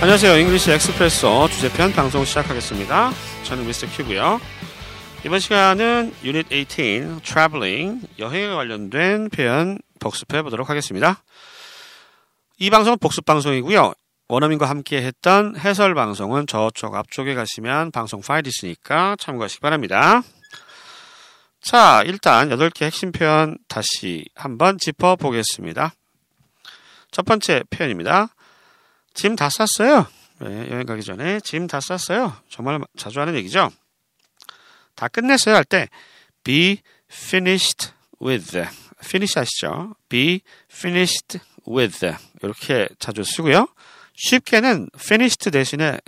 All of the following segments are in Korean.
안녕하세요. English Expresso 주제편 방송 시작하겠습니다. 저는 Mr. Q고요. 이번 시간은 유닛 18 traveling 여행에 관련된 표현 복습해 보도록 하겠습니다. 이 방송은 복습 방송이고요. 원어민과 함께 했던 해설 방송은 저쪽 앞쪽에 가시면 방송 파일이 있으니까 참고하시기 바랍니다. 자, 일단 8개 핵심 표현 다시 한번 짚어 보겠습니다. 첫 번째 표현입니다. 짐 다 쌌어요. 네, 여행 가기 전에 짐 다 쌌어요. 정말 자주 하는 얘기죠. 다 끝냈어요 할 때 be finished with finish 아시죠? be finished with 이렇게 자주 쓰고요. 쉽게는 finished 대신에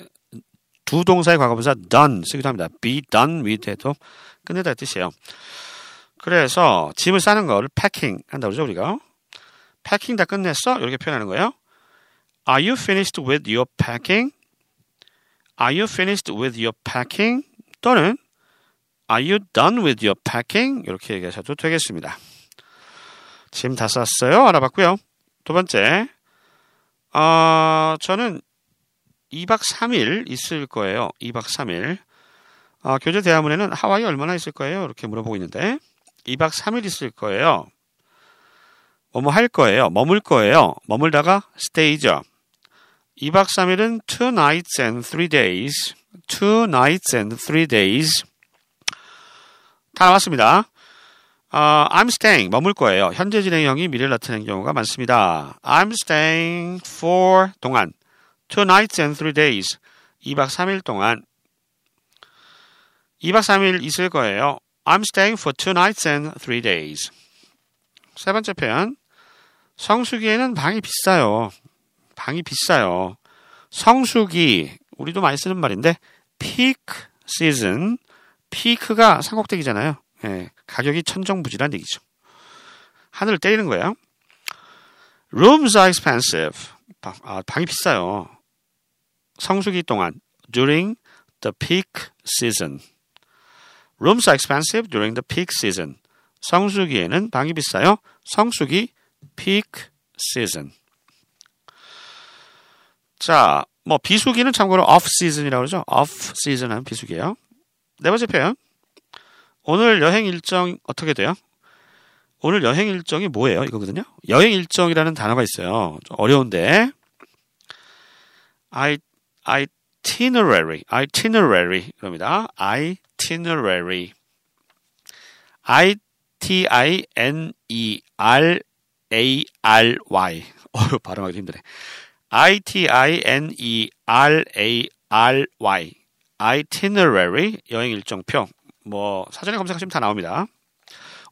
두 동사의 과거분사 done 쓰기도 합니다. be done with 해도 끝내다 뜻이에요. 그래서 짐을 싸는 걸 packing 한다고 그러죠 우리가. packing 다 끝냈어? 이렇게 표현하는 거예요. Are you finished with your packing? Are you finished with your packing? 또는 Are you done with your packing? 이렇게 얘기하셔도 되겠습니다. 짐 다 쌌어요? 알아봤고요. 두 번째, 어, 저는 2박 3일 있을 거예요. 2박 3일. 어, 교재 대화문에는 하와이 얼마나 있을 거예요? 이렇게 물어보고 있는데 2박 3일 있을 거예요. 뭐뭐 할 거예요. 머물 거예요. 머물다가 stay죠. 2박 3일은 two nights and three days. two nights and three days. 다 나왔습니다. 어, I'm staying 머물 거예요. 현재 진행형이 미래를 나타내는 경우가 많습니다. I'm staying for 동안 two nights and three days 2박 3일 동안 2박 3일 있을 거예요. I'm staying for two nights and three days. 세 번째 표현 성수기에는 방이 비싸요. 방이 비싸요. 성수기 우리도 많이 쓰는 말인데 peak season 피크가 삼각대기잖아요. 예, 가격이 천정부지란 얘기죠. 하늘을 때리는 거예요. Rooms are expensive. 방, 아, 방이 비싸요. 성수기 동안 during the peak season. Rooms are expensive during the peak season. 성수기에는 방이 비싸요. 성수기 peak season. 자, 뭐 비수기는 참고로 off season이라고 그러죠. off season은 비수기예요. 네 번째 표현. 오늘 여행 일정 어떻게 돼요? 오늘 여행 일정이 뭐예요? 이거거든요. 여행 일정이라는 단어가 있어요. 좀 어려운데. I, itinerary, itinerary 그럽니다. itinerary. I T I N E R A R Y. 어, 발음하기 힘드네. I T I N E R A R Y. itinerary 여행 일정표. 뭐 사전에 검색하시면 다 나옵니다.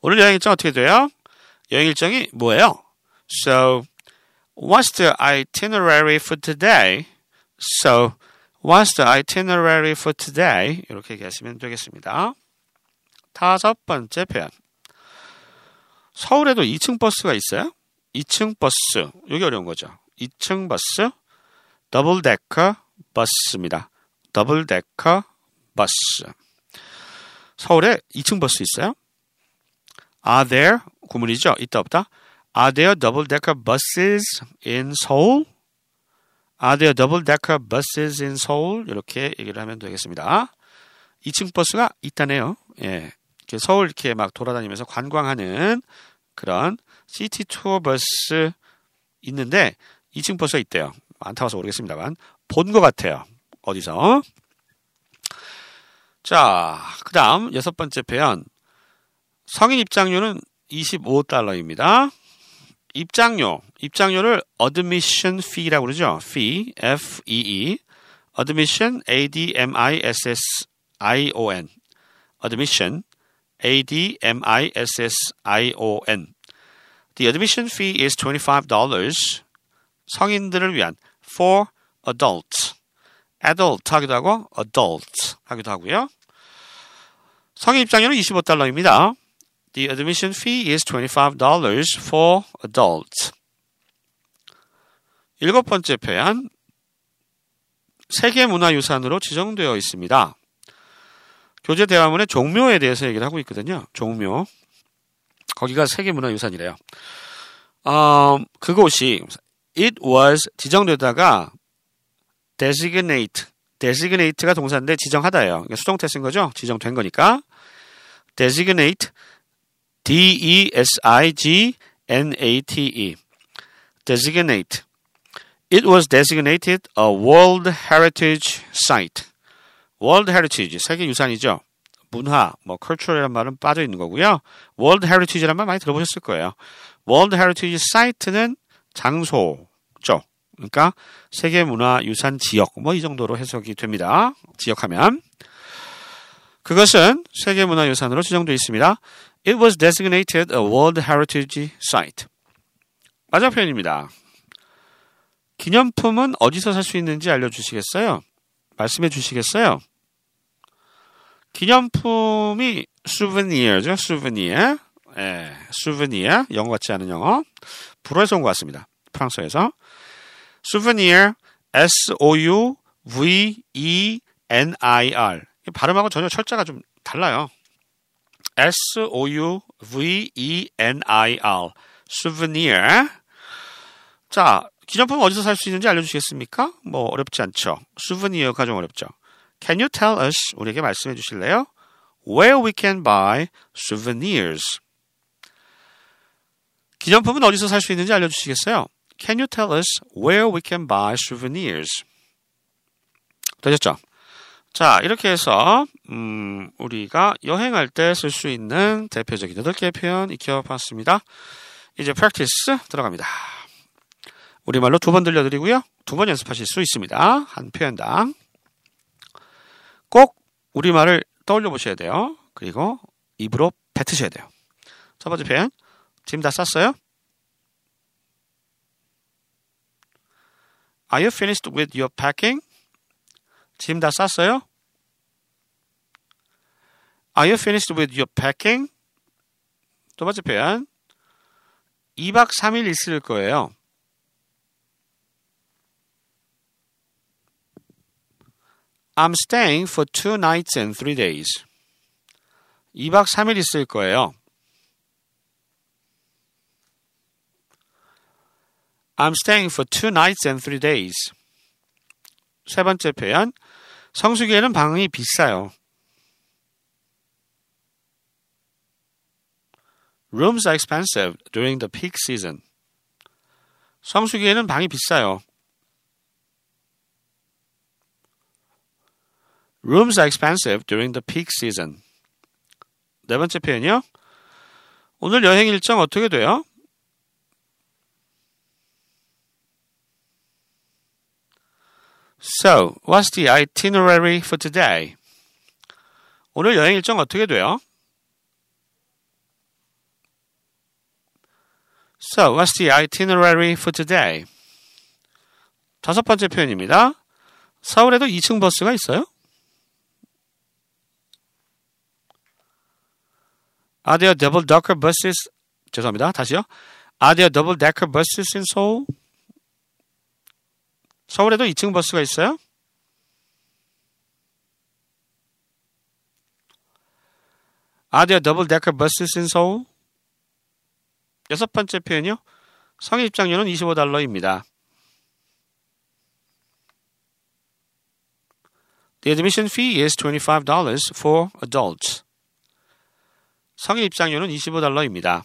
오늘 여행 일정 어떻게 돼요? 여행 일정이 뭐예요? So, what's the itinerary for today? So, what's the itinerary for today? 이렇게 얘기하시면 되겠습니다. 다섯 번째 표현. 서울에도 2층 버스가 있어요? 2층 버스. 여기 어려운 거죠. 2층 버스. double decker 버스입니다. double decker 버스. 서울에 2층 버스 있어요? Are there 구문이죠? 있다 없다? Are there double decker buses in Seoul? Are there double decker buses in Seoul? 이렇게 얘기를 하면 되겠습니다. 2층 버스가 있다네요. 예. 서울 이렇게 막 돌아다니면서 관광하는 그런 city tour 버스 있는데 2층 버스가 있대요. 안 타봐서 모르겠습니다만 본 것 같아요. 어디서? 자, 그 다음 여섯 번째 표현. 성인 입장료는 25달러입니다. 입장료, 입장료를 admission fee라고 그러죠. fee, F-E-E. admission, A-D-M-I-S-S-I-O-N. admission, A-D-M-I-S-S-I-O-N. The admission fee is $25. 성인들을 위한 for adults. adult 하기도 하고 adult 하기도 하고요. 성인 입장료는 25달러입니다. The admission fee is $25 for adults. 일곱 번째 표현. 세계문화유산으로 지정되어 있습니다. 교재 대화문에 종묘에 대해서 얘기를 하고 있거든요. 종묘. 거기가 세계문화유산이래요. 어, 그곳이 it was 지정되다가 designate. designate가 동사인데 지정하다예요. 수동태 쓴 거죠? 지정된 거니까. designate. D-E-S-I-G-N-A-T-E. designate. It was designated a World Heritage Site. World Heritage, 세계 유산이죠. 문화, 뭐 cultural이라는 말은 빠져 있는 거고요. World Heritage라는 말 많이 들어보셨을 거예요. World Heritage Site는 장소죠. 그러니까 세계 문화 유산 지역 뭐 이 정도로 해석이 됩니다. 지역하면 그것은 세계 문화 유산으로 지정되어 있습니다. It was designated a World Heritage Site. 마지막 표현입니다. 기념품은 어디서 살 수 있는지 알려주시겠어요? 말씀해 주시겠어요? 기념품이 souvenir죠, souvenir. 예, souvenir. 영어 같지 않은 영어. 불어에서 온 것 같습니다. 프랑스에서. souvenir, S-O-U-V-E-N-I-R. 발음하고 전혀 철자가 좀 달라요. S-O-U-V-E-N-I-R. souvenir. 자, 기념품 어디서 살 수 있는지 알려주시겠습니까? 뭐 어렵지 않죠. souvenir가 좀 어렵죠. Can you tell us, 우리에게 말씀해 주실래요? Where we can buy souvenirs. 기념품은 어디서 살 수 있는지 알려주시겠어요? Can you tell us where we can buy souvenirs? 되셨죠? 자, 이렇게 해서 음, 우리가 여행할 때 쓸 수 있는 대표적인 8개의 표현 익혀봤습니다. 이제 practice 들어갑니다. 우리말로 두 번 들려드리고요. 두 번 연습하실 수 있습니다. 한 표현당. 꼭 우리말을 떠올려 보셔야 돼요. 그리고 입으로 뱉으셔야 돼요. 첫 번째 표현. 짐 다 쌌어요? Are you finished with your packing? 짐 다 쌌어요? Are you finished with your packing? 두 번째 표현. 2박 3일 있을 거예요. I'm staying for two nights and three days. 2박 3일 있을 거예요. I'm staying for two nights and three days. 세 번째 표현. 성수기에는 방이 비싸요. Rooms are expensive during the peak season. 성수기에는 방이 비싸요. Rooms are expensive during the peak season. 네 번째 표현이요. 오늘 여행 일정 어떻게 돼요? So, what's the itinerary for today? 오늘 여행 일정 어떻게 돼요? So, what's the itinerary for today? 다섯 번째 표현입니다. 서울에도 2층 버스가 있어요? Are there double-decker buses? 죄송합니다. 다시요. Are there double-decker buses in Seoul? 서울에도 2층 버스가 있어요? Are there double-decker buses in Seoul? 여섯 번째 표현이요. 성인 입장료는 25달러입니다. The admission fee is $25 for adults. 성인 입장료는 25달러입니다.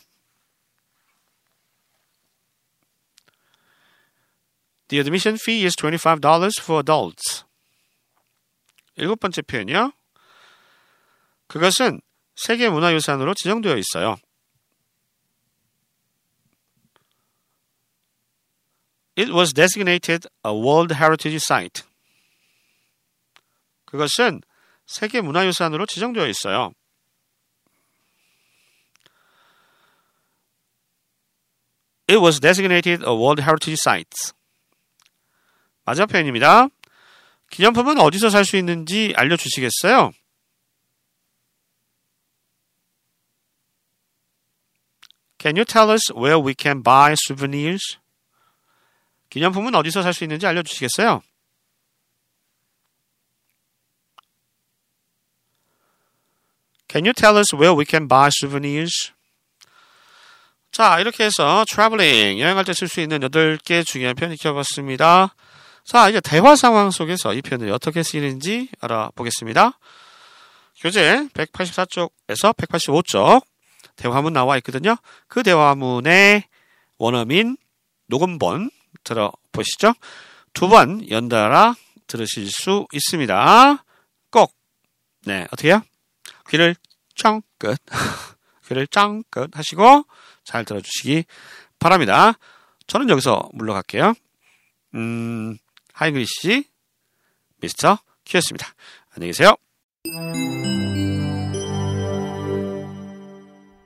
The admission fee is $25 for adults. 일곱 번째 표현이요. 그것은 세계 문화유산으로 지정되어 있어요. It was designated a World Heritage Site. 그것은 세계 문화유산으로 지정되어 있어요. It was designated a World Heritage Site. 마지막 표현입니다. 기념품은 어디서 살 수 있는지 알려주시겠어요? Can you tell us where we can buy souvenirs? 기념품은 어디서 살 수 있는지 알려주시겠어요? Can you tell us where we can buy souvenirs? 자, 이렇게 해서 traveling, 여행할 때 쓸 수 있는 8개 중요한 표현 익혀봤습니다. 자, 이제 대화 상황 속에서 이 표현들이 어떻게 쓰이는지 알아보겠습니다. 교재 184쪽에서 185쪽 대화문 나와 있거든요. 그 대화문의 원어민 녹음본 들어보시죠. 두 번 연달아 들으실 수 있습니다. 꼭, 네, 어떻게요? 귀를 쫑긋, 귀를 쫑긋 하시고 잘 들어주시기 바랍니다. 저는 여기서 물러갈게요. 음, 하이글리시 미스터 큐였습니다. 안녕히 계세요.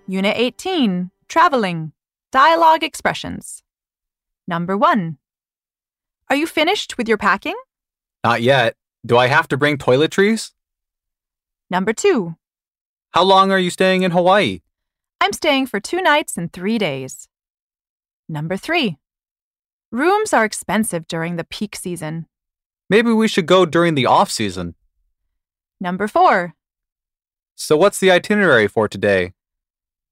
Unit 18 Traveling Dialogue Expressions. Number 1. Are you finished with your packing? Not yet. Do I have to bring toiletries? Number 2. How long are you staying in Hawaii? I'm staying for two nights and three days. Number 3. Rooms are expensive during the peak season. Maybe we should go during the off season. Number 4. So, what's the itinerary for today?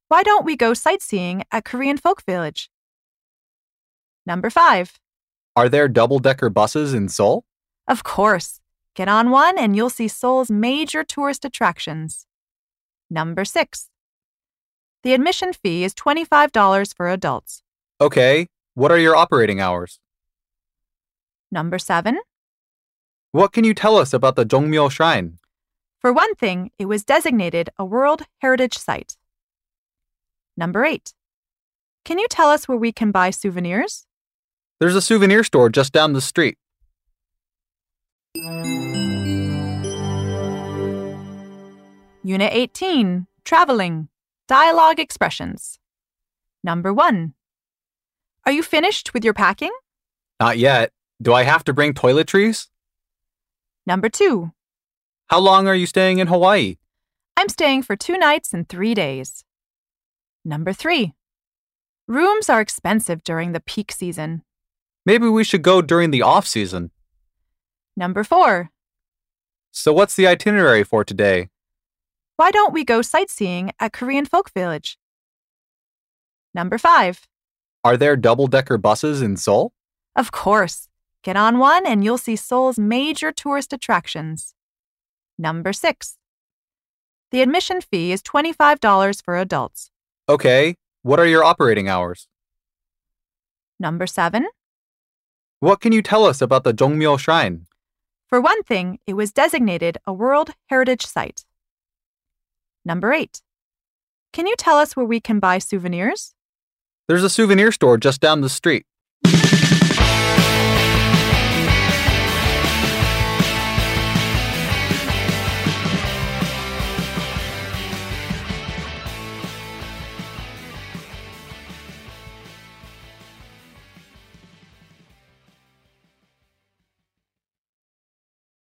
Why don't we go sightseeing at Korean Folk Village? Number 5. Are there double decker buses in Seoul? Of course. Get on one and you'll see Seoul's major tourist attractions. Number 6. The admission fee is $25 for adults. Okay. What are your operating hours? Number 7. What can you tell us about the Jongmyo Shrine? For one thing, it was designated a World Heritage Site. Number 8. Can you tell us where we can buy souvenirs? There's a souvenir store just down the street. Unit 18 Traveling Dialogue Expressions. Number 1. Are you finished with your packing? Not yet. Do I have to bring toiletries? Number 2. How long are you staying in Hawaii? I'm staying for two nights and three days. Number 3. Rooms are expensive during the peak season. Maybe we should go during the off season. Number 4. So, what's the itinerary for today? Why don't we go sightseeing at Korean Folk Village? Number 5. Are there double decker buses in Seoul? Of course. Get on one and you'll see Seoul's major tourist attractions. Number 6. The admission fee is $25 for adults. Okay. What are your operating hours? Number 7. What can you tell us about the Jongmyo Shrine? For one thing, it was designated a World Heritage Site. Number 8. Can you tell us where we can buy souvenirs? There's a souvenir store just down the street.